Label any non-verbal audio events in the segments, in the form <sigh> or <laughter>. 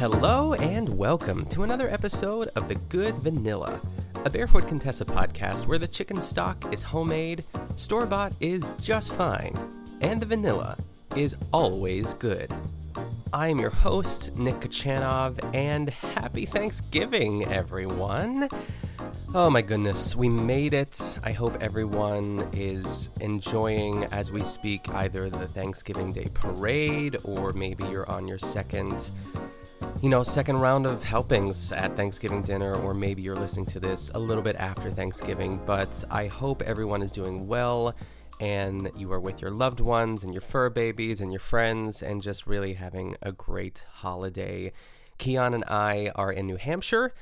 Hello and welcome to another episode of The Good Vanilla, a Barefoot Contessa podcast where the chicken stock is homemade, store bought is just fine, and the vanilla is always good. I am your host, Nick Kachanov, and happy Thanksgiving, everyone! Oh my goodness, we made it. I hope everyone is enjoying as we speak either the Thanksgiving Day parade or maybe you're on your second you know, second round of helpings at Thanksgiving dinner, or maybe you're listening to this a little bit after Thanksgiving. But I hope everyone is doing well and you are with your loved ones and your fur babies and your friends and just really having a great holiday. Keon and I are in New Hampshire.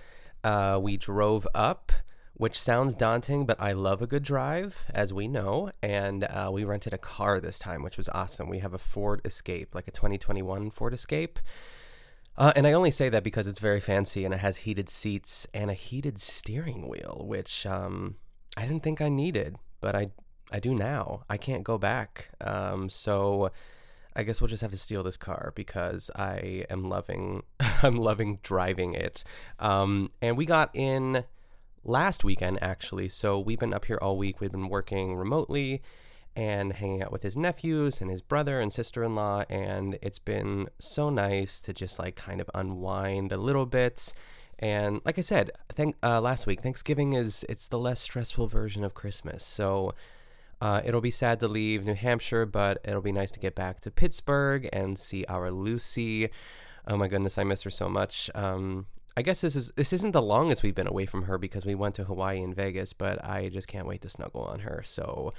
Uh, we drove up, which sounds daunting, but I love a good drive, as we know. And uh, we rented a car this time, which was awesome. We have a Ford Escape, like a 2021 Ford Escape. Uh, and I only say that because it's very fancy and it has heated seats and a heated steering wheel, which um, I didn't think I needed, but I I do now. I can't go back. Um, so I guess we'll just have to steal this car because I am loving <laughs> I'm loving driving it. Um, and we got in last weekend actually, so we've been up here all week. We've been working remotely and hanging out with his nephews and his brother and sister in law. And it's been so nice to just like kind of unwind a little bit. And like I said, thank uh, last week, Thanksgiving is it's the less stressful version of Christmas. So uh, it'll be sad to leave New Hampshire, but it'll be nice to get back to Pittsburgh and see our Lucy. Oh my goodness, I miss her so much. Um, I guess this is this isn't the longest we've been away from her because we went to Hawaii and Vegas, but I just can't wait to snuggle on her. So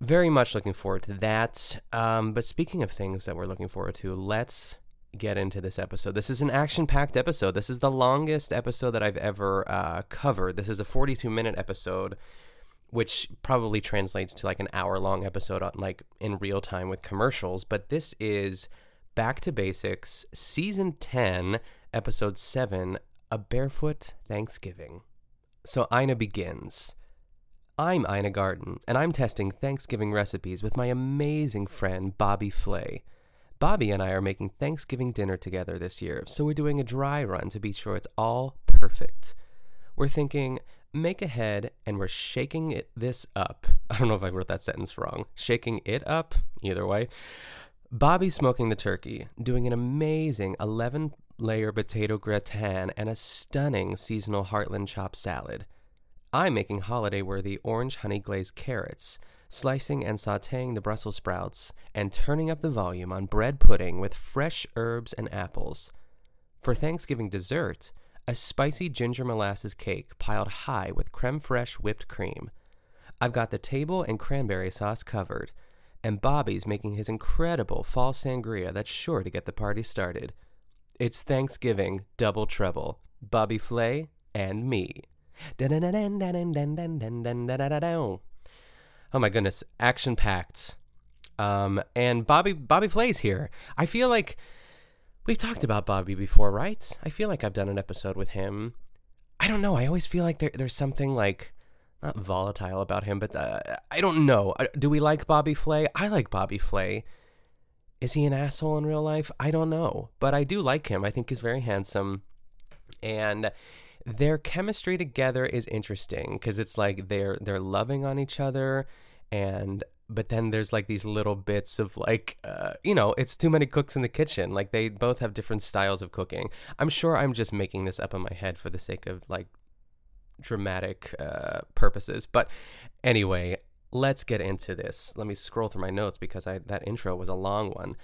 very much looking forward to that. Um, but speaking of things that we're looking forward to, let's get into this episode. This is an action packed episode. This is the longest episode that I've ever uh, covered. This is a 42 minute episode, which probably translates to like an hour long episode on like in real time with commercials. But this is Back to Basics, Season 10, Episode 7, A Barefoot Thanksgiving. So Ina begins. I'm Ina Garten, and I'm testing Thanksgiving recipes with my amazing friend Bobby Flay. Bobby and I are making Thanksgiving dinner together this year, so we're doing a dry run to be sure it's all perfect. We're thinking, make ahead, and we're shaking it this up. <laughs> I don't know if I wrote that sentence wrong. Shaking it up, either way. Bobby's smoking the turkey, doing an amazing 11 layer potato gratin and a stunning seasonal heartland chop salad. I'm making holiday worthy orange honey glazed carrots, slicing and sauteing the Brussels sprouts, and turning up the volume on bread pudding with fresh herbs and apples. For Thanksgiving dessert, a spicy ginger molasses cake piled high with creme fraiche whipped cream. I've got the table and cranberry sauce covered, and Bobby's making his incredible fall sangria that's sure to get the party started. It's Thanksgiving double trouble, Bobby Flay and me. Oh my goodness, action packed. Um, and Bobby Bobby Flay's here. I feel like we've talked about Bobby before, right? I feel like I've done an episode with him. I don't know. I always feel like there, there's something like not volatile about him, but uh, I don't know. Do we like Bobby Flay? I like Bobby Flay. Is he an asshole in real life? I don't know, but I do like him. I think he's very handsome, and their chemistry together is interesting because it's like they're they're loving on each other and but then there's like these little bits of like uh, you know it's too many cooks in the kitchen. Like they both have different styles of cooking. I'm sure i'm just making this up in my head for the sake of like dramatic uh, purposes but anyway let's get into this. Let me scroll through my notes because I, that intro was a long one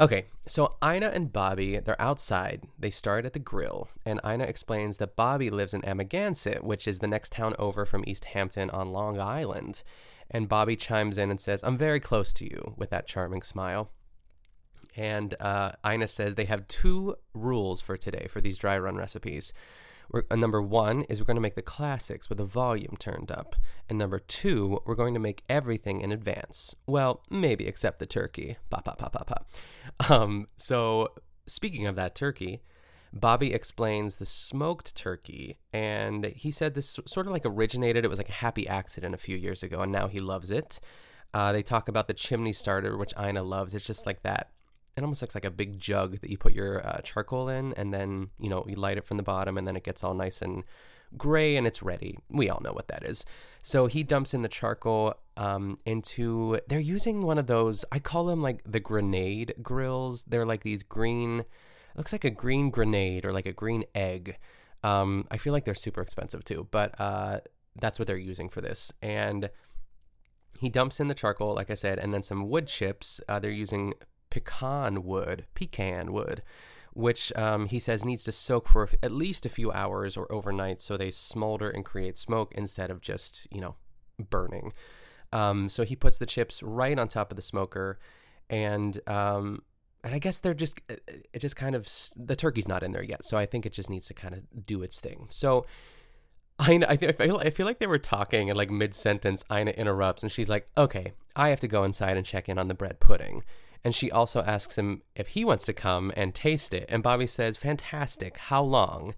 Okay, so Ina and Bobby, they're outside. They start at the grill, and Ina explains that Bobby lives in Amagansett, which is the next town over from East Hampton on Long Island. And Bobby chimes in and says, I'm very close to you, with that charming smile. And uh, Ina says they have two rules for today for these dry run recipes. We're, uh, number one is we're going to make the classics with the volume turned up. And number two, we're going to make everything in advance. Well, maybe except the turkey. Pa, pa, pa, pa, pa. Um, so, speaking of that turkey, Bobby explains the smoked turkey, and he said this sort of like originated, it was like a happy accident a few years ago, and now he loves it. Uh, they talk about the chimney starter, which Ina loves. It's just like that it almost looks like a big jug that you put your uh, charcoal in, and then you know you light it from the bottom, and then it gets all nice and gray and it's ready. We all know what that is. So he dumps in the charcoal um, into. They're using one of those. I call them like the grenade grills. They're like these green. looks like a green grenade or like a green egg. Um, I feel like they're super expensive too, but uh, that's what they're using for this. And he dumps in the charcoal, like I said, and then some wood chips. Uh, they're using pecan wood, pecan wood, which um, he says needs to soak for at least a few hours or overnight so they smolder and create smoke instead of just, you know, burning. Um, so he puts the chips right on top of the smoker, and um, and I guess they're just it just kind of the turkey's not in there yet, so I think it just needs to kind of do its thing. So Ina, I, feel, I feel like they were talking and like mid sentence, Ina interrupts and she's like, okay, I have to go inside and check in on the bread pudding. And she also asks him if he wants to come and taste it. And Bobby says, fantastic. How long?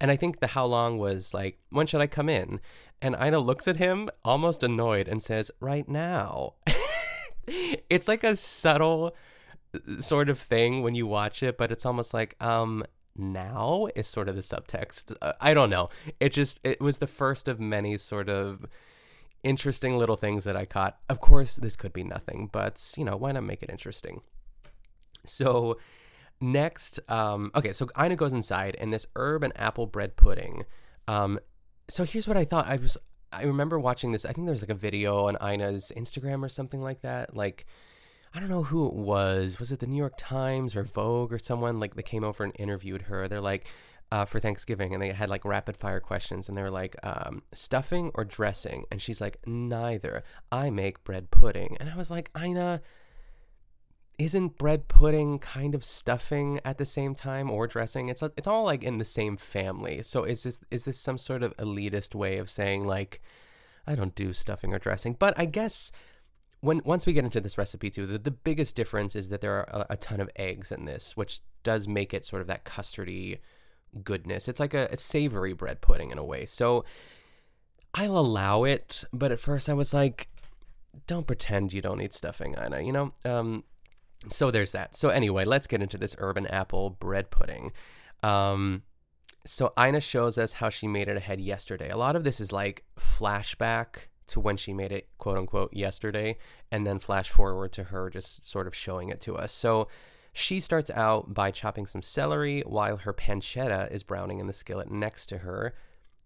And I think the how long was like, when should I come in? And Ina looks at him almost annoyed and says, right now. <laughs> it's like a subtle uh, sort of thing when you watch it, but it's almost like, um, now is sort of the subtext. Uh, I don't know. It just it was the first of many sort of interesting little things that I caught. Of course, this could be nothing, but you know, why not make it interesting? So next, um, okay, so Ina goes inside and this herb and apple bread pudding. Um, so here's what I thought. I was I remember watching this. I think there's like a video on Ina's Instagram or something like that. Like I don't know who it was. Was it the New York Times or Vogue or someone like they came over and interviewed her? They're like, uh, for Thanksgiving, and they had like rapid fire questions, and they were like, um, stuffing or dressing, and she's like, neither. I make bread pudding, and I was like, Ina, isn't bread pudding kind of stuffing at the same time or dressing? It's it's all like in the same family. So is this is this some sort of elitist way of saying like, I don't do stuffing or dressing? But I guess when once we get into this recipe too, the, the biggest difference is that there are a, a, ton of eggs in this, which does make it sort of that custardy goodness. It's like a, a savory bread pudding in a way. So I'll allow it, but at first I was like, don't pretend you don't eat stuffing, Ina, you know? Um, so there's that. So anyway, let's get into this urban apple bread pudding. Um, so Ina shows us how she made it ahead yesterday. A lot of this is like flashback to when she made it, quote unquote, yesterday, and then flash forward to her just sort of showing it to us. So she starts out by chopping some celery while her pancetta is browning in the skillet next to her.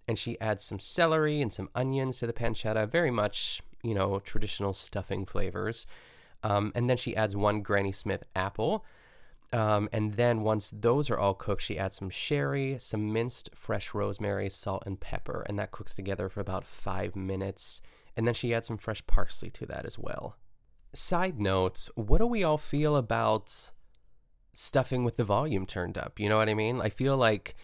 And she adds some celery and some onions to the pancetta, very much, you know, traditional stuffing flavors. Um, and then she adds one Granny Smith apple. Um, and then once those are all cooked, she adds some sherry, some minced fresh rosemary, salt, and pepper. And that cooks together for about five minutes. And then she adds some fresh parsley to that as well. Side note, what do we all feel about stuffing with the volume turned up? You know what I mean? I feel like,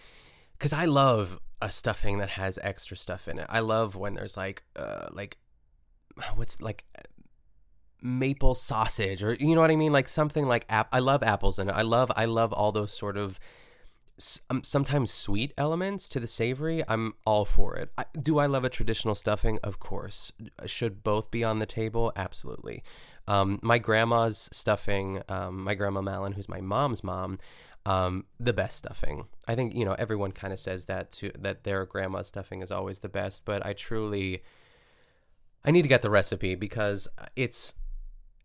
because I love a stuffing that has extra stuff in it. I love when there's like, uh, like, <sighs> what's like maple sausage or you know what I mean like something like app I love apples in it. I love I love all those sort of um, sometimes sweet elements to the savory. I'm all for it. I, do I love a traditional stuffing? Of course. Should both be on the table? Absolutely. Um, my grandma's stuffing, um, my grandma Malin, who's my mom's mom, um, the best stuffing. I think you know everyone kind of says that to that their grandma's stuffing is always the best, but I truly I need to get the recipe because it's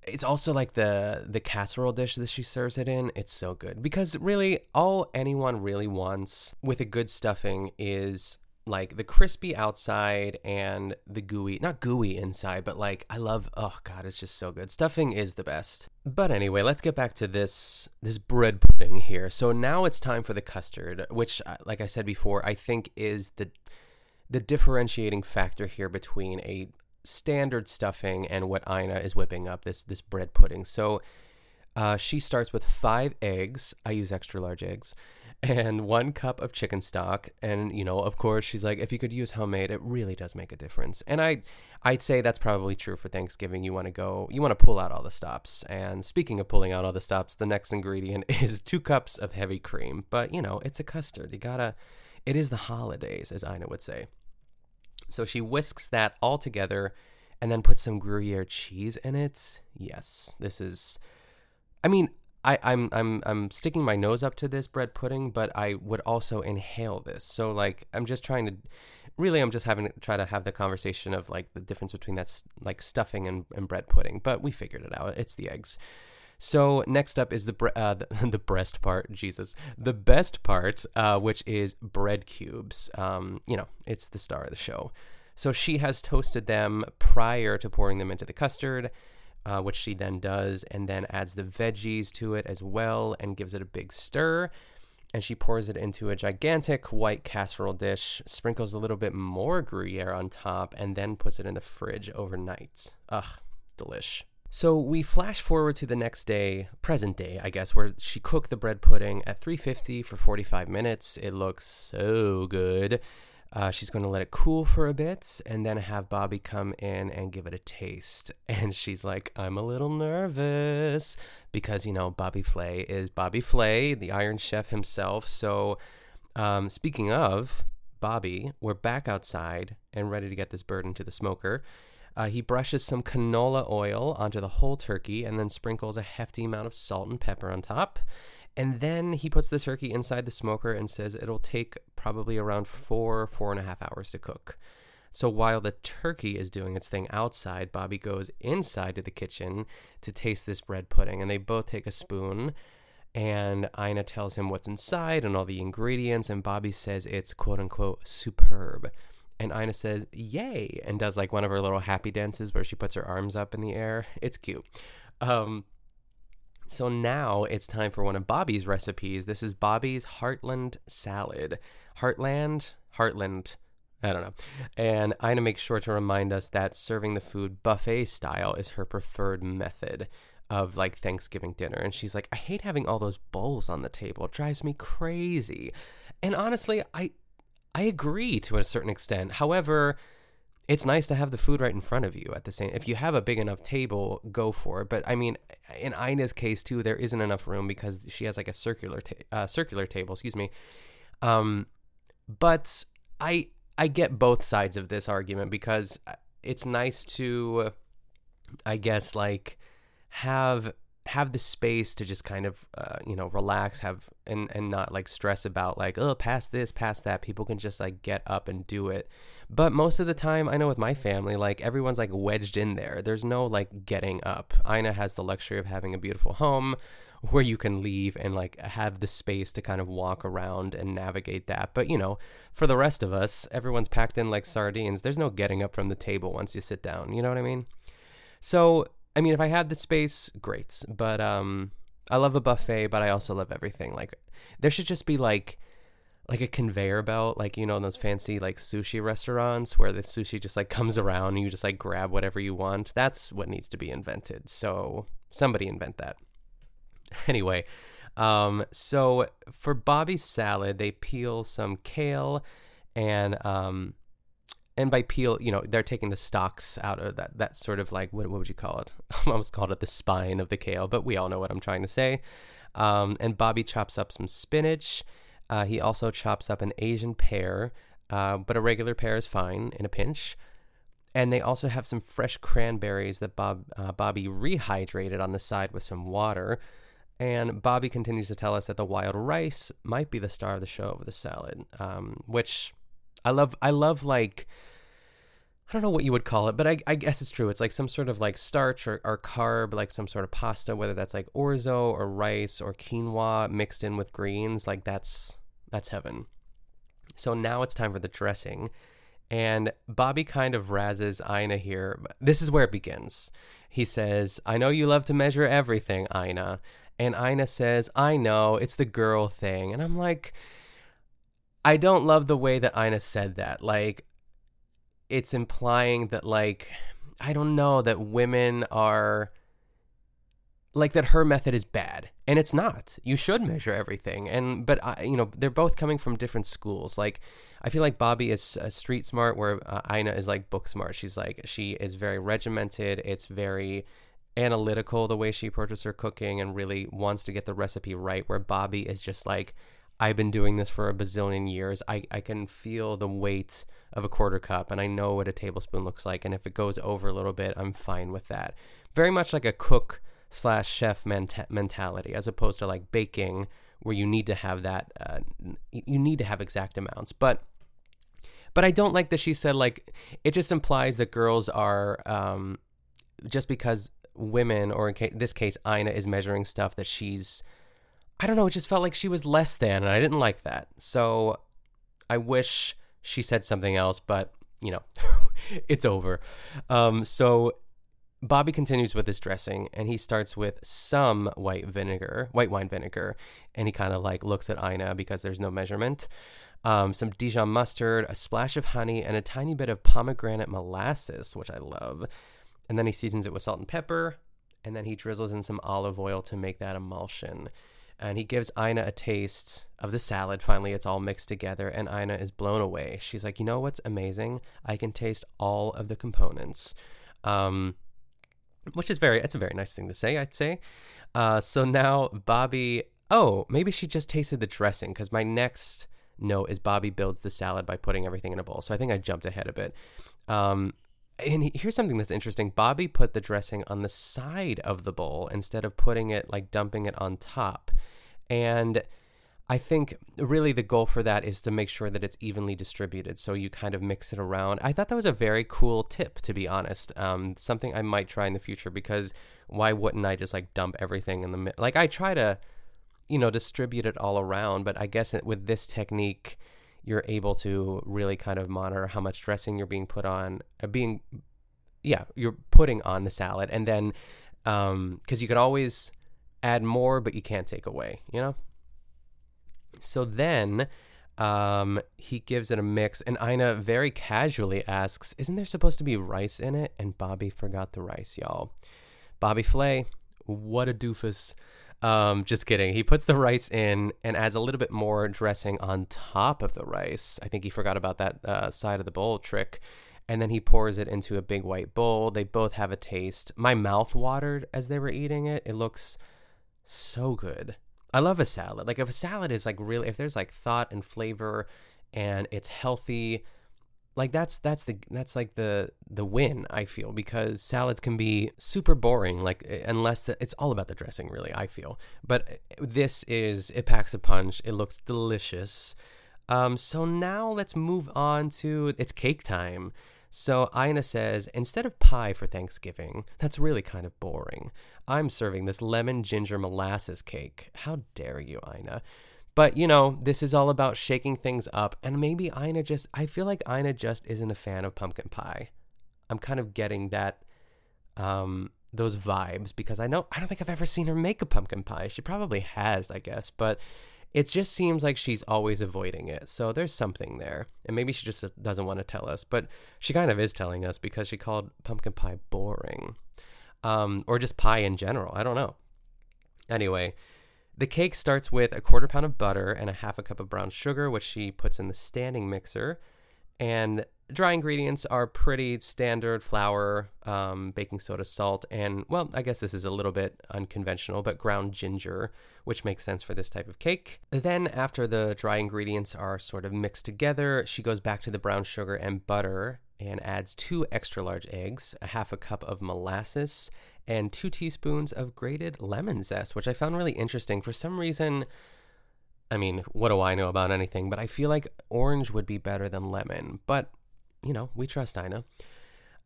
it's also like the the casserole dish that she serves it in it's so good because really all anyone really wants with a good stuffing is like the crispy outside and the gooey not gooey inside but like i love oh god it's just so good stuffing is the best but anyway let's get back to this this bread pudding here so now it's time for the custard which uh, like i said before i think is the the differentiating factor here between a standard stuffing and what Ina is whipping up this this bread pudding. So uh, she starts with five eggs. I use extra large eggs. And one cup of chicken stock, and you know, of course, she's like, if you could use homemade, it really does make a difference. And I, I'd say that's probably true for Thanksgiving. You want to go, you want to pull out all the stops. And speaking of pulling out all the stops, the next ingredient <laughs> is two cups of heavy cream. But you know, it's a custard. You gotta, it is the holidays, as Ina would say. So she whisks that all together and then puts some Gruyere cheese in it. Yes, this is. I mean, I, I'm I'm I'm sticking my nose up to this bread pudding, but I would also inhale this. So like I'm just trying to really I'm just having to try to have the conversation of like the difference between that's like stuffing and, and bread pudding. But we figured it out. It's the eggs. So next up is the bre- uh, the, <laughs> the, breast part. Jesus, the best part, uh, which is bread cubes. Um, you know, it's the star of the show. So she has toasted them prior to pouring them into the custard uh, which she then does, and then adds the veggies to it as well and gives it a big stir. And she pours it into a gigantic white casserole dish, sprinkles a little bit more Gruyere on top, and then puts it in the fridge overnight. Ugh, delish. So we flash forward to the next day, present day, I guess, where she cooked the bread pudding at 350 for 45 minutes. It looks so good. Uh, she's going to let it cool for a bit and then have Bobby come in and give it a taste. <laughs> And she's like, I'm a little nervous because, you know, Bobby Flay is Bobby Flay, the Iron Chef himself. So, um, speaking of Bobby, we're back outside and ready to get this bird into the smoker. Uh, he brushes some canola oil onto the whole turkey and then sprinkles a hefty amount of salt and pepper on top. And then he puts the turkey inside the smoker and says it'll take probably around four, four and a half hours to cook. So while the turkey is doing its thing outside, Bobby goes inside to the kitchen to taste this bread pudding. And they both take a spoon. And Ina tells him what's inside and all the ingredients. And Bobby says it's quote unquote superb. And Ina says, Yay! And does like one of her little happy dances where she puts her arms up in the air. It's cute. Um, so now it's time for one of Bobby's recipes. This is Bobby's Heartland salad. Heartland? Heartland. I don't know. And Ina makes sure to remind us that serving the food buffet style is her preferred method of like Thanksgiving dinner. And she's like, I hate having all those bowls on the table. It drives me crazy. And honestly, I I agree to a certain extent. However, it's nice to have the food right in front of you at the same if you have a big enough table go for it. But i mean in ina's case too there isn't enough room because she has like a circular ta- uh, circular table excuse me. Um but i i get both sides of this argument because it's nice to i guess like have have the space to just kind of uh, you know relax have and and not like stress about like oh past this past that. People can just like get up and do it. But most of the time i know with my family like everyone's like wedged in there. There's no like getting up. Ina has the luxury of having a beautiful home where you can leave and like have the space to kind of walk around and navigate that. But you know for the rest of us everyone's packed in like sardines. There's no getting up from the table once you sit down. You know what i mean? So I mean, if I had the space, great. But um, I love a buffet, but I also love everything. Like, there should just be like, like a conveyor belt, like you know, in those fancy like sushi restaurants where the sushi just like comes around and you just like grab whatever you want. That's what needs to be invented. So somebody invent that. <laughs> Anyway, um, so for Bobby's salad, they peel some kale and um, and by peel, you know, they're taking the stalks out of that that sort of like what, what would you call it? <laughs> I almost called it the spine of the kale, but we all know what I'm trying to say. Um, and Bobby chops up some spinach. Uh, he also chops up an Asian pear, uh, but a regular pear is fine in a pinch. And they also have some fresh cranberries that Bob uh, Bobby rehydrated on the side with some water. And Bobby continues to tell us that the wild rice might be the star of the show of the salad, um, which I love. I love like I don't know what you would call it, but I, I, guess it's true. It's like some sort of like starch or, or carb, like some sort of pasta, whether that's like orzo or rice or quinoa mixed in with greens. Like that's that's heaven. So now it's time for the dressing. And Bobby kind of razzes Ina here. This is where it begins. He says, I know you love to measure everything, Ina. And Ina says, I know, it's the girl thing. And I'm like, I don't love the way that Ina said that. Like, it's implying that like I don't know that women are like that her method is bad and it's not. You should measure everything and but I, you know they're both coming from different schools. Like i feel like bobby is uh, street smart where uh, ina is like book smart. She's like she is very regimented. It's very analytical the way she approaches her cooking and really wants to get the recipe right where bobby is just like I've been doing this for a bazillion years. I, I can feel the weight of a quarter cup and I know what a tablespoon looks like. And if it goes over a little bit, I'm fine with that. Very much like a cook slash chef menta- mentality as opposed to like baking where you need to have that uh, you need to have exact amounts but but i don't like that she said like it just implies that girls are um, just because women or in ca- this case ina is measuring stuff that she's i don't know it just felt like she was less than and i didn't like that so i wish she said something else but you know <laughs> it's over um, so Bobby continues with his dressing and he starts with some white vinegar, white wine vinegar, and he kind of like looks at Ina because there's no measurement. Um, some Dijon mustard, a splash of honey, and a tiny bit of pomegranate molasses, which I love. And then he seasons it with salt and pepper, and then he drizzles in some olive oil to make that emulsion. And he gives Ina a taste of the salad. Finally, it's all mixed together, and Ina is blown away. She's like, You know what's amazing? I can taste all of the components. Um, which is very it's a very nice thing to say i'd say uh, so now bobby oh maybe she just tasted the dressing because my next note is bobby builds the salad by putting everything in a bowl so i think i jumped ahead a bit um, and here's something that's interesting bobby put the dressing on the side of the bowl instead of putting it like dumping it on top and I think really the goal for that is to make sure that it's evenly distributed. So you kind of mix it around. I thought that was a very cool tip, to be honest. Um, something I might try in the future because why wouldn't I just like dump everything in the like I try to, you know, distribute it all around. But I guess it, with this technique, you're able to really kind of monitor how much dressing you're being put on, uh, being, yeah, you're putting on the salad, and then because um, you could always add more, but you can't take away. You know. So then um, he gives it a mix, and Ina very casually asks, Isn't there supposed to be rice in it? And Bobby forgot the rice, y'all. Bobby Flay, what a doofus. Um, just kidding. He puts the rice in and adds a little bit more dressing on top of the rice. I think he forgot about that uh, side of the bowl trick. And then he pours it into a big white bowl. They both have a taste. My mouth watered as they were eating it. It looks so good. I love a salad. Like if a salad is like really if there's like thought and flavor and it's healthy, like that's that's the that's like the the win I feel because salads can be super boring like unless it's all about the dressing really I feel. But eh, this is it packs a punch. It looks delicious. Um, so now let's move on to it's cake time. So Ina says, instead of pie for Thanksgiving, that's really kind of boring. I'm serving this lemon ginger molasses cake. How dare you, Ina? But you know, this is all about shaking things up, and maybe Ina just, I feel like Ina just isn't a fan of pumpkin pie. I'm kind of getting that, um, those vibes because I know, I don't think I've ever seen her make a pumpkin pie. She probably has, I guess, but it just seems like she's always avoiding it. So there's something there. And maybe she just doesn't want to tell us, but she kind of is telling us because she called pumpkin pie boring. Um, or just pie in general. I don't know. Anyway, the cake starts with a quarter pound of butter and a half a cup of brown sugar, which she puts in the standing mixer. And dry ingredients are pretty standard flour, um, baking soda, salt, and, well, I guess this is a little bit unconventional, but ground ginger, which makes sense for this type of cake. Then, after the dry ingredients are sort of mixed together, she goes back to the brown sugar and butter and adds two extra large eggs, a half a cup of molasses, and two teaspoons of grated lemon zest, which I found really interesting. For some reason, I mean, what do I know about anything? But I feel like orange would be better than lemon. But you know, we trust Ina.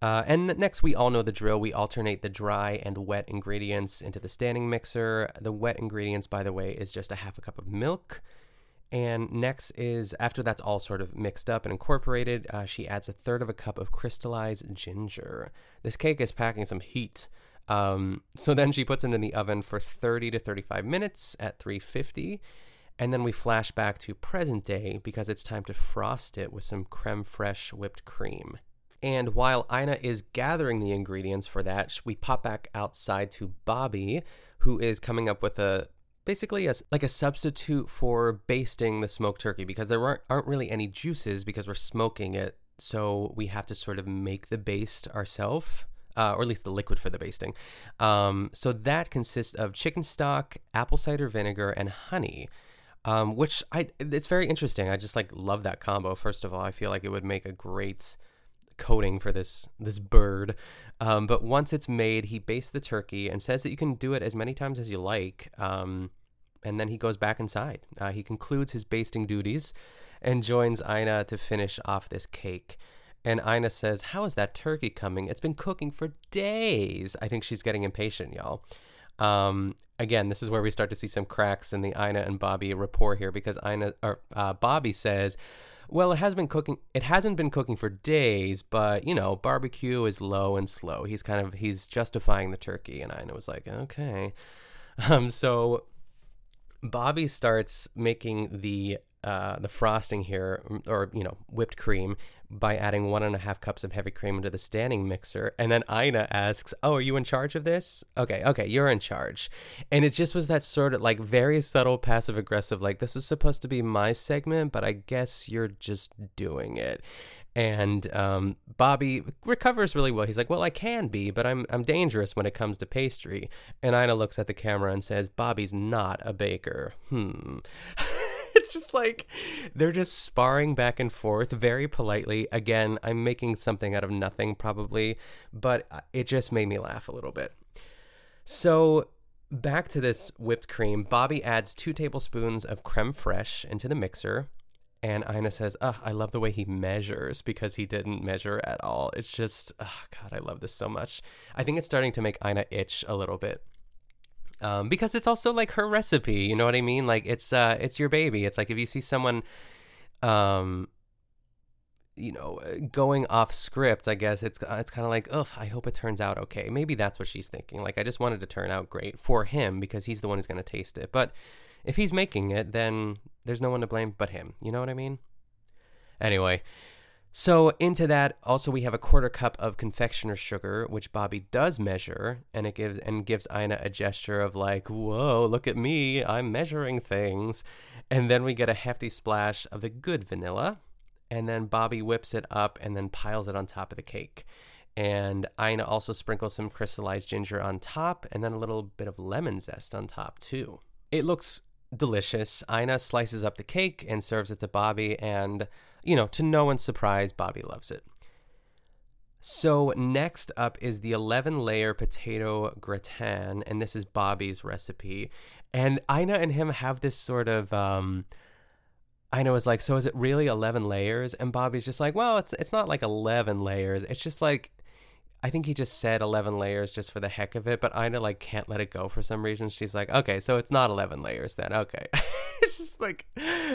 Uh, and next, we all know the drill. We alternate the dry and wet ingredients into the standing mixer. The wet ingredients, by the way, is just a half a cup of milk. And next is, after that's all sort of mixed up and incorporated, uh, she adds a third of a cup of crystallized ginger. This cake is packing some heat. Um, so then she puts it in the oven for 30 to 35 minutes at 350. And then we flash back to present day because it's time to frost it with some creme fraiche whipped cream. And while Ina is gathering the ingredients for that, we pop back outside to Bobby, who is coming up with a basically a, like a substitute for basting the smoked turkey because there aren't, aren't really any juices because we're smoking it. So we have to sort of make the baste ourselves. Uh, or at least the liquid for the basting. Um, so that consists of chicken stock, apple cider vinegar, and honey um, which I it's very interesting. I just like love that combo. First of all, I feel like it would make a great coating for this this bird. Um, but once it's made, he bastes the turkey and says that you can do it as many times as you like. Um, and then he goes back inside. Uh, he concludes his basting duties and joins Ina to finish off this cake. And Ina says, How is that turkey coming? It's been cooking for days. I think she's getting impatient, y'all. Um, again, this is where we start to see some cracks in the Ina and Bobby rapport here because Ina or uh, Bobby says, "Well, it has been cooking. It hasn't been cooking for days, but you know, barbecue is low and slow." He's kind of he's justifying the turkey, and Ina was like, "Okay." Um, so Bobby starts making the uh, the frosting here, or you know, whipped cream, by adding one and a half cups of heavy cream into the standing mixer. And then Ina asks, "Oh, are you in charge of this?" Okay, okay, you're in charge. And it just was that sort of like very subtle passive aggressive, like this was supposed to be my segment, but I guess you're just doing it. And um, Bobby recovers really well. He's like, "Well, I can be, but I'm I'm dangerous when it comes to pastry." And Ina looks at the camera and says, "Bobby's not a baker." Hmm. <laughs> it's just like they're just sparring back and forth very politely. Again, I'm making something out of nothing probably, but uh, it just made me laugh a little bit. So back to this whipped cream. Bobby adds two tablespoons of creme fraiche into the mixer. And Ina says, oh, I love the way he measures because he didn't measure at all. It's just, oh, God, I love this so much. I think it's starting to make Ina itch a little bit. Um, because it's also like her recipe, you know what I mean? Like it's uh, it's your baby. It's like if you see someone, um, you know, going off script, I guess it's it's kind of like, ugh, I hope it turns out okay. Maybe that's what she's thinking. Like I just wanted to turn out great for him because he's the one who's going to taste it. But if he's making it, then there's no one to blame but him. You know what I mean? Anyway, so into that, also we have a quarter cup of confectioner sugar, which Bobby does measure, and it gives and gives Ina a gesture of like, "Whoa, look at me! I'm measuring things." And then we get a hefty splash of the good vanilla, and then Bobby whips it up and then piles it on top of the cake. And Ina also sprinkles some crystallized ginger on top, and then a little bit of lemon zest on top too. It looks delicious. Ina slices up the cake and serves it to Bobby, and, you know, to no one's surprise, Bobby loves it. So, next up is the 11 layer potato gratin, and this is Bobby's recipe. And Ina and him have this sort of. Um, Ina was like, "So is it really eleven layers?" And Bobby's just like, "Well, it's it's not like eleven layers. It's just like I think he just said 11 layers just for the heck of it, but Ina like can't let it go for some reason. She's like, okay, so it's not 11 layers then. Okay. <laughs> it's just like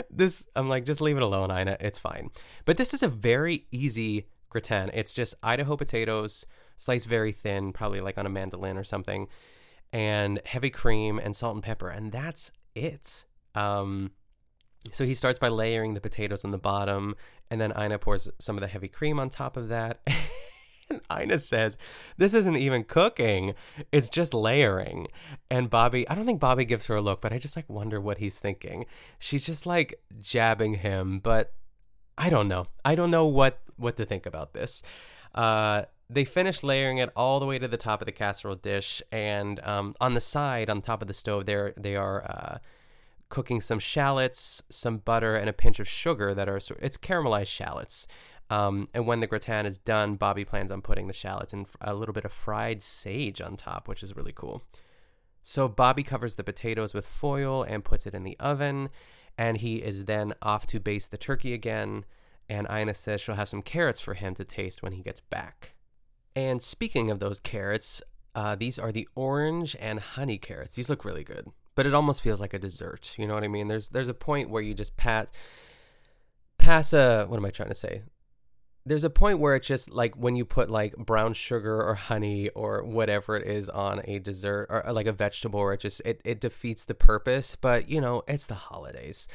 this. I'm like, just leave it alone, Ina. It's fine. But this is a very easy gratin. It's just Idaho potatoes, sliced very thin, probably like on a mandolin or something, and heavy cream and salt and pepper. And that's it. Um, so he starts by layering the potatoes on the bottom, and then Ina pours some of the heavy cream on top of that. <laughs> And <laughs> Ina says, This isn't even cooking, it's just layering. And Bobby, I don't think Bobby gives her a look, but I just like wonder what he's thinking. She's just like jabbing him, but I don't know. I don't know what what to think about this. Uh, they finish layering it all the way to the top of the casserole dish, and um, on the side, on top of the stove, there they are uh, cooking some shallots, some butter, and a pinch of sugar that are it's caramelized shallots. Um, and when the gratin is done, Bobby plans on putting the shallots and a little bit of fried sage on top, which is really cool. So Bobby covers the potatoes with foil and puts it in the oven, and he is then off to baste the turkey again. And Ina says she'll have some carrots for him to taste when he gets back. And speaking of those carrots, uh, these are the orange and honey carrots. These look really good, but it almost feels like a dessert. You know what I mean? There's there's a point where you just pat pass a what am I trying to say? There's a point where it's just like when you put like brown sugar or honey or whatever it is on a dessert or, or like a vegetable where it just it, it defeats the purpose but you know it's the holidays.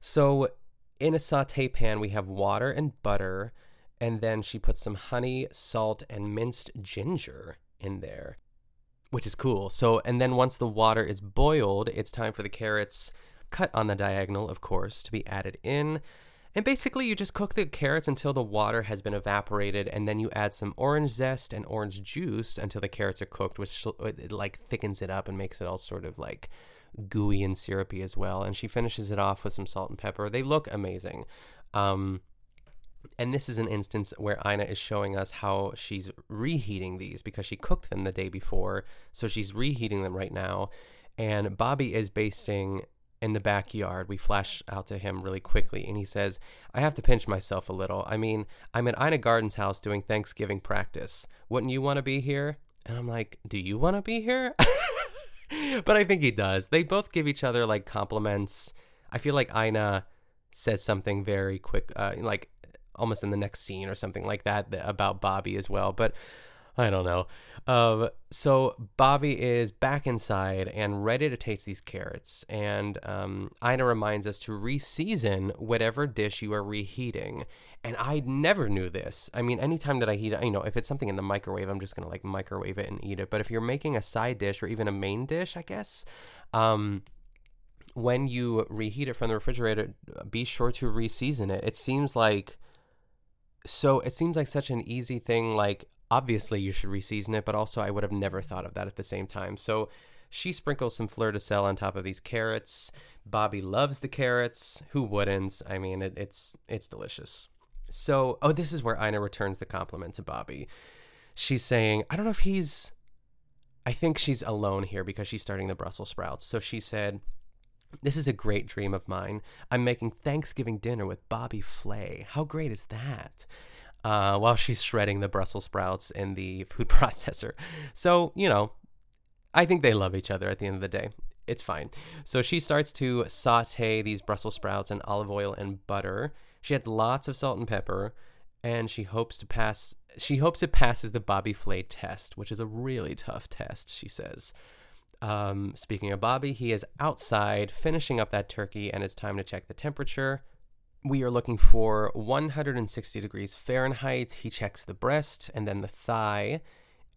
So in a saute pan we have water and butter and then she puts some honey salt and minced ginger in there which is cool. So and then once the water is boiled it's time for the carrots cut on the diagonal of course to be added in and basically, you just cook the carrots until the water has been evaporated, and then you add some orange zest and orange juice until the carrots are cooked, which it, like thickens it up and makes it all sort of like gooey and syrupy as well. And she finishes it off with some salt and pepper. They look amazing. Um, And this is an instance where Ina is showing us how she's reheating these because she cooked them the day before. So she's reheating them right now. And Bobby is basting in the backyard. We flash out to him really quickly, and he says, I have to pinch myself a little. I mean, I'm at Ina Garten's house doing Thanksgiving practice. Wouldn't you want to be here? And I'm like, Do you want to be here? <laughs> but I think he does. They both give each other like compliments. I feel like Ina says something very quick, uh, like almost in the next scene or something like that about Bobby as well. But I don't know. Um, so Bobby is back inside and ready to taste these carrots. And um, Ina reminds us to reseason whatever dish you are reheating. And I never knew this. I mean, anytime that I heat, you know, if it's something in the microwave, I'm just gonna like microwave it and eat it. But if you're making a side dish or even a main dish, I guess, um, when you reheat it from the refrigerator, be sure to reseason it. It seems like so it seems like such an easy thing like obviously you should reseason it, but also I would have never thought of that at the same time. So she sprinkles some fleur de sel on top of these carrots. Bobby loves the carrots. Who wouldn't? I mean, it, it's it's delicious. So, oh, this is where Ina returns the compliment to Bobby. She's saying, I don't know if he's. I think she's alone here because she's starting the Brussels sprouts. So she said, This is a great dream of mine. I'm making Thanksgiving dinner with Bobby Flay. How great is that? Uh, while she's shredding the Brussels sprouts in the food <laughs> processor. So, you know, I think they love each other at the end of the day. It's fine. So she starts to saute these Brussels sprouts in olive oil and butter. She adds lots of salt and pepper, and she hopes to pass. She hopes it passes the Bobby Flay test, which is a really tough test. She says. Um, speaking of Bobby, he is outside finishing up that turkey, and it's time to check the temperature we are looking for 160 degrees Fahrenheit. He checks the breast and then the thigh.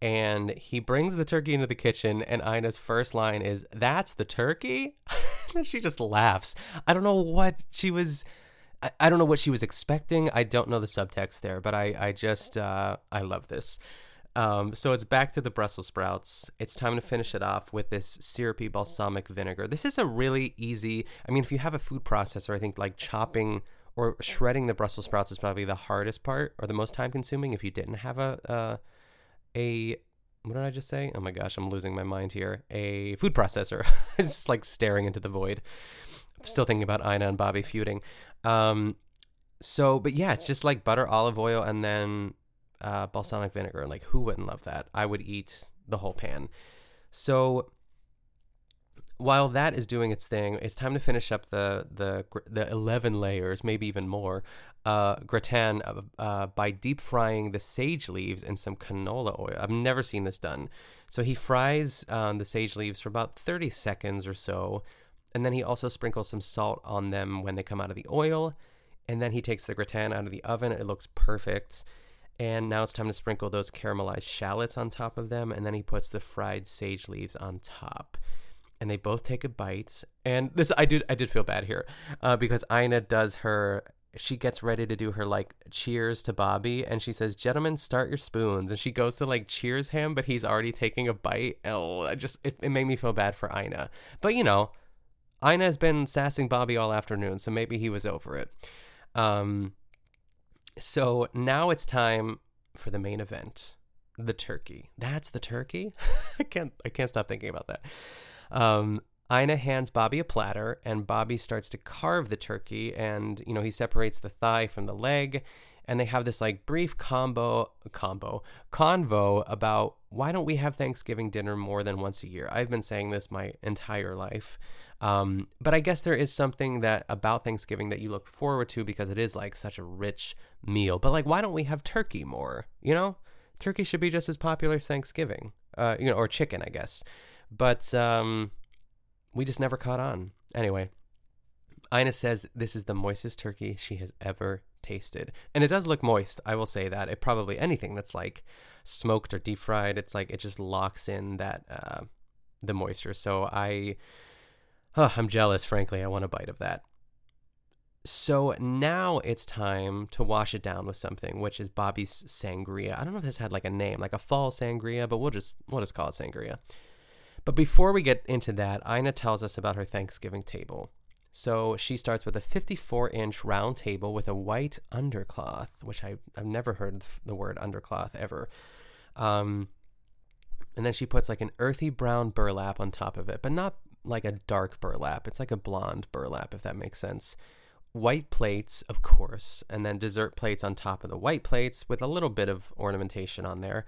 And he brings the turkey into the kitchen, and Ina's first line is, That's the turkey? <laughs> and she just laughs. I don't know what she was. I, don't know what she was expecting. I don't know the subtext there, but I, I just, uh, I love this. Um, so it's back to the Brussels sprouts. It's time to finish it off with this syrupy balsamic vinegar. This is a really easy. I mean, if you have a food processor, I think like chopping or shredding the Brussels sprouts is probably the hardest part or the most time consuming. If you didn't have a uh, a what did I just say? Oh my gosh, I'm losing my mind here. A food processor. <laughs> it's just like staring into the void. Still thinking about Ina and Bobby feuding. Um, so, but yeah, it's just like butter, olive oil, and then uh, balsamic vinegar. Like, who wouldn't love that? I would eat the whole pan. So, while that is doing its thing, it's time to finish up the the the eleven layers, maybe even more, uh, gratin uh, by deep frying the sage leaves in some canola oil. I've never seen this done. So he fries um, the sage leaves for about thirty seconds or so, and then he also sprinkles some salt on them when they come out of the oil, and then he takes the gratin out of the oven. It looks perfect. And now it's time to sprinkle those caramelized shallots on top of them, and then he puts the fried sage leaves on top. And they both take a bite. And this, I did, I did feel bad here, uh, because Ina does her. She gets ready to do her like cheers to Bobby, and she says, "Gentlemen, start your spoons." And she goes to like cheers him, but he's already taking a bite. Oh, I just it, it made me feel bad for Ina. But you know, Ina has been sassing Bobby all afternoon, so maybe he was over it. Um, so now it's time for the main event, the turkey. That's the turkey. <laughs> I can't I can't stop thinking about that. Um, Ina hands Bobby a platter, and Bobby starts to carve the turkey, and you know he separates the thigh from the leg, and they have this like brief combo combo convo about why don't we have Thanksgiving dinner more than once a year. I've been saying this my entire life. Um, but I guess there is something that about Thanksgiving that you look forward to because it is like such a rich meal. But like, why don't we have turkey more? You know, turkey should be just as popular as Thanksgiving, uh, you know, or chicken, I guess. But um, we just never caught on. Anyway, Ina says this is the moistest turkey she has ever tasted. And it does look moist, I will say that. It probably anything that's like smoked or deep fried, it's like it just locks in that uh, the moisture. So I Oh, I'm jealous, frankly. I want a bite of that. So now it's time to wash it down with something, which is Bobby's sangria. I don't know if this had like a name, like a fall sangria, but we'll just we'll just call it sangria. But before we get into that, Ina tells us about her Thanksgiving table. So she starts with a 54 inch round table with a white undercloth, which I, I've never heard the word undercloth ever. Um, and then she puts like an earthy brown burlap on top of it, but not like a dark burlap. It's like a blonde burlap, if that makes sense. White plates, of course, and then dessert plates on top of the white plates with a little bit of ornamentation on there.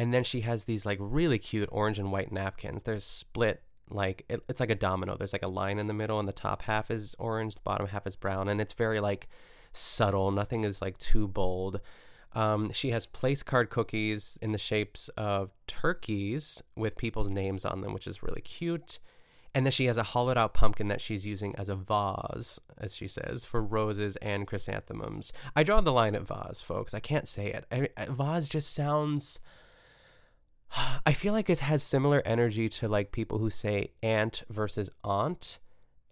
And then she has these like really cute orange and white napkins. There's split like it, it's like a domino. There's like a line in the middle, and the top half is orange, the bottom half is brown, and it's very like subtle. Nothing is like too bold. Um, she has place card cookies in the shapes of turkeys with people's names on them, which is really cute. And then she has a hollowed out pumpkin that she's using as a vase, as she says, for roses and chrysanthemums. I draw the line at vase, folks. I can't say it. I, vase just sounds <sighs> I feel like it has similar energy to like people who say aunt versus aunt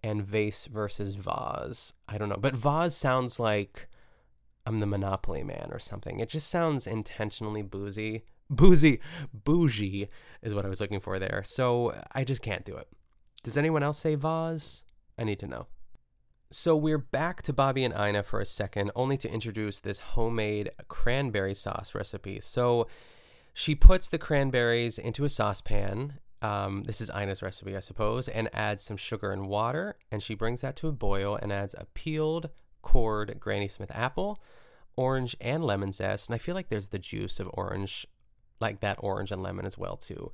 and vase versus vase. I don't know, but vase sounds like I'm the Monopoly man or something. It just sounds intentionally boozy. Boozy, bougie is what I was looking for there. So I just can't do it. Does anyone else say vase? I need to know. So we're back to Bobby and Ina for a second, only to introduce this homemade cranberry sauce recipe. So she puts the cranberries into a saucepan. Um, this is Ina's recipe, I suppose, and adds some sugar and water. And she brings that to a boil and adds a peeled, cored Granny Smith apple, orange, and lemon zest. And I feel like there's the juice of orange, like that orange and lemon as well, too.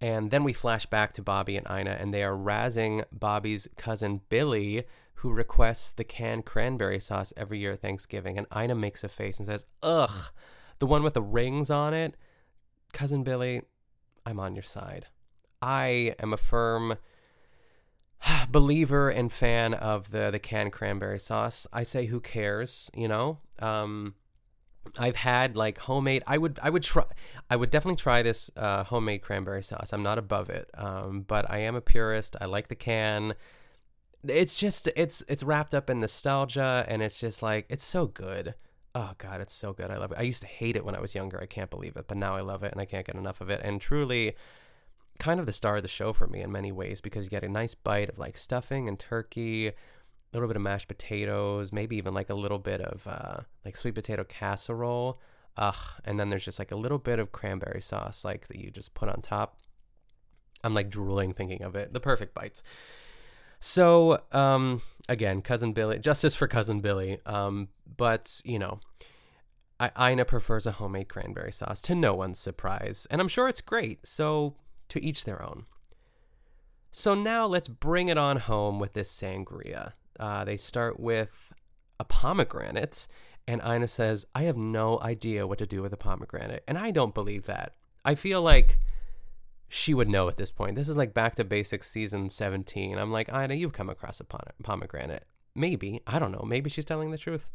And then we flash back to Bobby and Ina, and they are razzing Bobby's cousin Billy, who requests the canned cranberry sauce every year at Thanksgiving. And Ina makes a face and says, Ugh, the one with the rings on it cousin Billy, I'm on your side. I am a firm <sighs> believer and fan of the the canned cranberry sauce. I say who cares, you know? Um I've had like homemade I would I would try I would definitely try this uh, homemade cranberry sauce. I'm not above it. Um, but I am a purist. I like the can. It's just it's it's wrapped up in nostalgia and it's just like it's so good oh god it's so good. I love it. I used to hate it when i was younger. I can't believe it but now i love it and i can't get enough of it. And truly kind of the star of the show for me in many ways because you get a nice bite of like stuffing and turkey a little bit of mashed potatoes maybe even like a little bit of uh, like sweet potato casserole. Ugh. And then there's just like a little bit of cranberry sauce like that you just put on top. I'm like drooling thinking of it. The perfect bites so, um, again, cousin Billy, justice for cousin Billy. Um, but you know, I- Ina prefers a homemade cranberry sauce to no one's surprise, and I'm sure it's great. So, to each their own. So now let's bring it on home with this sangria. Uh, they start with a pomegranate, and Ina says, "I have no idea what to do with a pomegranate," and I don't believe that. I feel like she would know at this point. This is like back to basics season 17. I'm like, Ina, you've come across a pomegranate. Maybe. I don't know. Maybe she's telling the truth.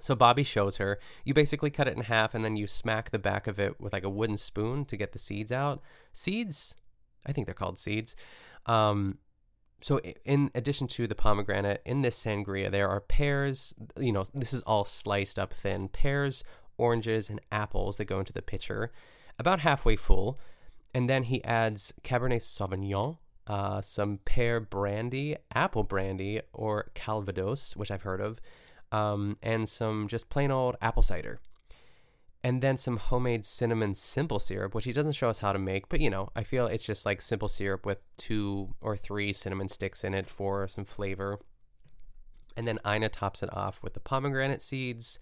So Bobby shows her. You basically cut it in half and then you smack the back of it with like a wooden spoon to get the seeds out. Seeds? I think they're called seeds. Um, so in addition to the pomegranate in this sangria there are pears you know this is all sliced up thin pears oranges and apples that go into the pitcher about halfway full and then he adds Cabernet Sauvignon, uh, some pear brandy, apple brandy, or Calvados, which I've heard of, um, and some just plain old apple cider. And then some homemade cinnamon simple syrup, which he doesn't show us how to make, but you know, I feel it's just like simple syrup with two or three cinnamon sticks in it for some flavor. And then Ina tops it off with the pomegranate seeds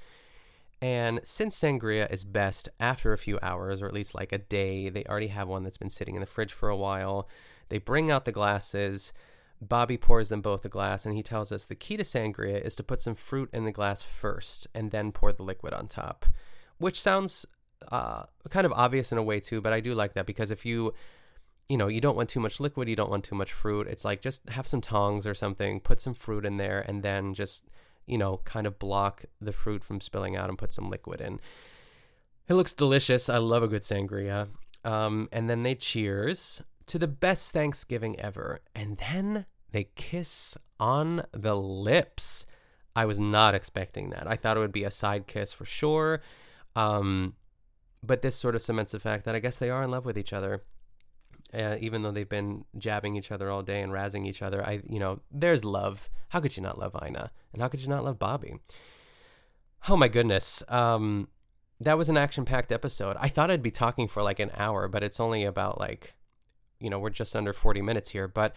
and since sangria is best after a few hours, or at least like a day, they already have one that's been sitting in the fridge for a while. They bring out the glasses. Bobby pours them both a glass, and he tells us the key to sangria is to put some fruit in the glass first and then pour the liquid on top, which sounds uh, kind of obvious in a way too, but I do like that because if you you know, you don't want too much liquid, you don't want too much fruit. It's like just have some tongs or something, put some fruit in there, and then just you know, kind of block the fruit from spilling out and put some liquid in. It looks delicious. I love a good sangria. Um, and then they cheers to the best Thanksgiving ever. And then they kiss on the lips. I was not expecting that. I thought it would be a side kiss for sure. Um, but this sort of cements the fact that I guess they are in love with each other. Uh, even though they've been jabbing each other all day and razzing each other. I, you know, there's love. How could you not love Ina? And how could you not love Bobby? Oh my goodness. Um, that was an action-packed episode. I thought I'd be talking for like an hour, but it's only about like, you know, we're just under 40 minutes here. But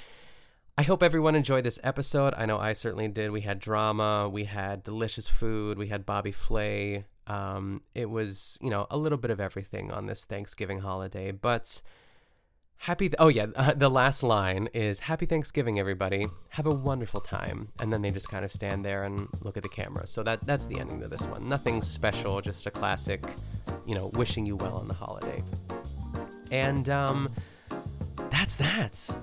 I hope everyone enjoyed this episode. I know I certainly did. We had drama, we had delicious food, we had Bobby Flay. Um, it was, you know, a little bit of everything on this Thanksgiving holiday, but happy. Th- oh, yeah. Uh, the last line is Happy Thanksgiving, everybody. Have a wonderful time. And then they just kind of stand there and look at the camera. So that that's the ending to this one. Nothing special, just a classic, you know, wishing you well on the holiday. And um, that's that.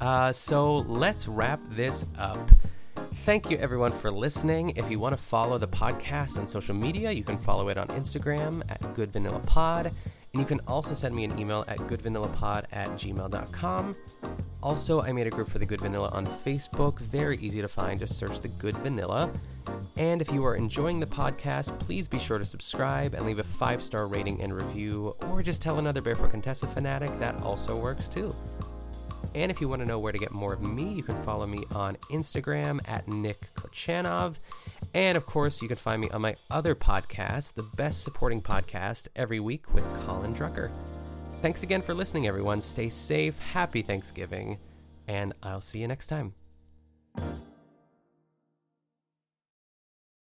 Uh, so let's wrap this up. Thank you, everyone, for listening. If you want to follow the podcast on social media, you can follow it on Instagram at Good Vanilla Pod. And you can also send me an email at goodvanillapod at gmail.com. Also, I made a group for the Good Vanilla on Facebook. Very easy to find. Just search the Good Vanilla. And if you are enjoying the podcast, please be sure to subscribe and leave a five star rating and review, or just tell another Barefoot Contessa fanatic. That also works too. And if you want to know where to get more of me, you can follow me on Instagram at Nick Kochanov. And of course, you can find me on my other podcast, the Best Supporting Podcast, every week with Colin Drucker. Thanks again for listening, everyone. Stay safe, happy Thanksgiving, and I'll see you next time.